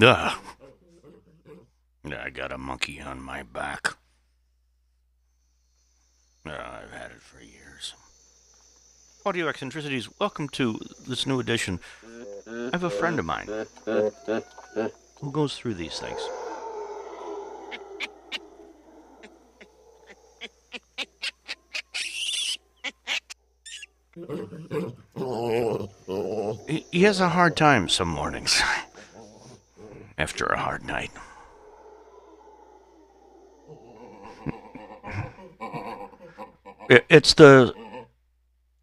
Ugh. I got a monkey on my back. Uh, I've had it for years. Audio eccentricities, welcome to this new edition. I have a friend of mine who goes through these things. He has a hard time some mornings after a hard night. It's the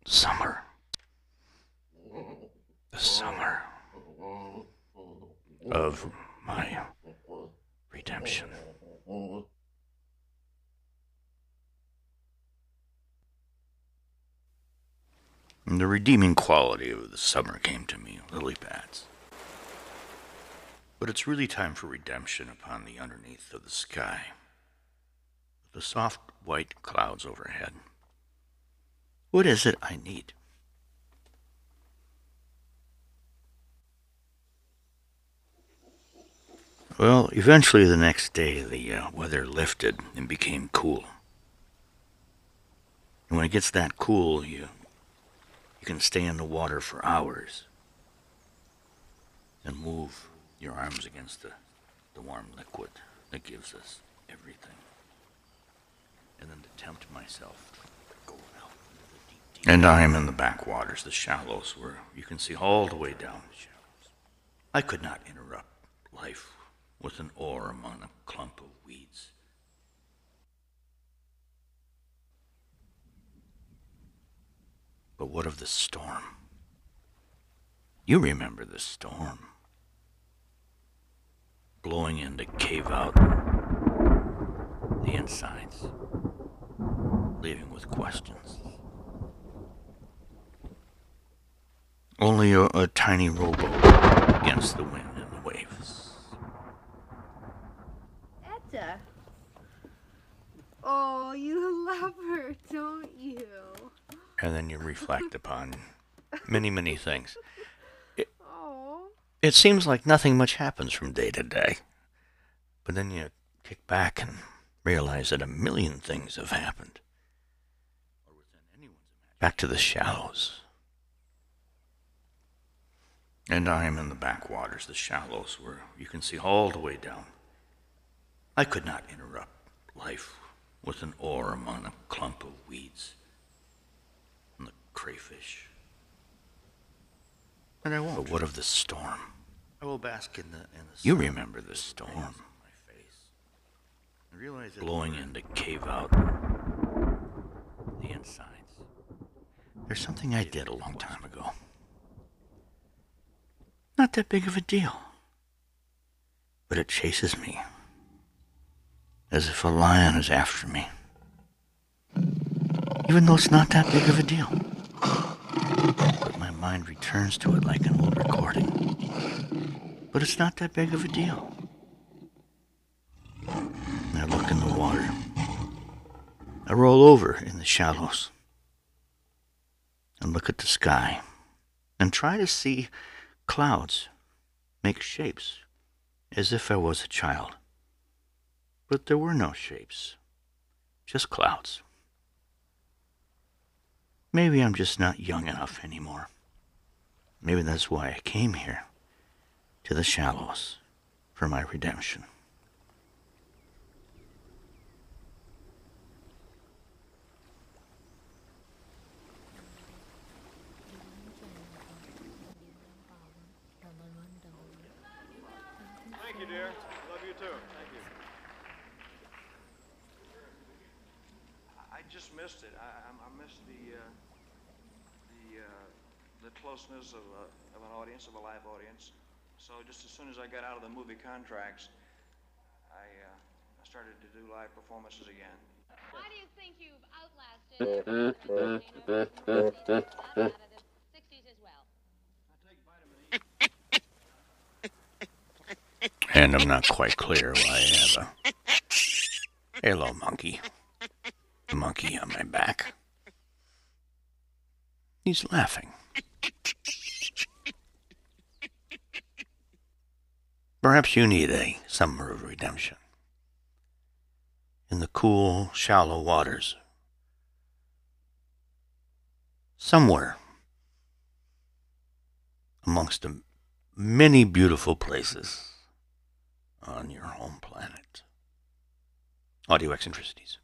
summer. The summer of my redemption. And the redeeming quality of the summer came to me, lily pads. But it's really time for redemption upon the underneath of the sky. The soft white clouds overhead. What is it I need? Well, eventually the next day the uh, weather lifted and became cool. And when it gets that cool, you you can stay in the water for hours and move your arms against the, the warm liquid that gives us everything. And then to tempt myself to go out into the deep, deep And I am in the backwaters, the shallows, where you can see all the way down the shallows. I could not interrupt life with an oar among a clump of weeds. But what of the storm? You remember the storm. Blowing in to cave out the insides, leaving with questions. Only a, a tiny rowboat against the wind and the waves. Etta. Oh, you love her, don't you? And then you reflect upon many, many things. Oh. It seems like nothing much happens from day to day. But then you kick back and realize that a million things have happened. Back to the shallows. And I am in the backwaters, the shallows, where you can see all the way down. I could not interrupt life with an oar among a clump of weeds and the crayfish. And I won't. But what of the storm? I will bask in the in the. You remember the storm? My face. I realize that blowing in to cave out the insides. There's something I did a long time ago. Not that big of a deal. But it chases me. As if a lion is after me. Even though it's not that big of a deal. But my mind returns to it like an old recording. But it's not that big of a deal. And I look in the water. I roll over in the shallows. And look at the sky. And try to see clouds make shapes as if I was a child. But there were no shapes, just clouds. Maybe I'm just not young enough anymore. Maybe that's why I came here, to the shallows, for my redemption. You, dear. Love you too. Thank you. I I just missed it. I, I I missed the, uh, the, uh, the closeness of, uh, of an audience, of a live audience. So just as soon as I got out of the movie contracts, I, uh, I started to do live performances again. Why do you think you've outlasted the 60s as well? And I'm not quite clear why I have a hello monkey. Monkey on my back. He's laughing. Perhaps you need a summer of redemption. In the cool, shallow waters. Somewhere amongst the many beautiful places on your home planet. Audio eccentricities.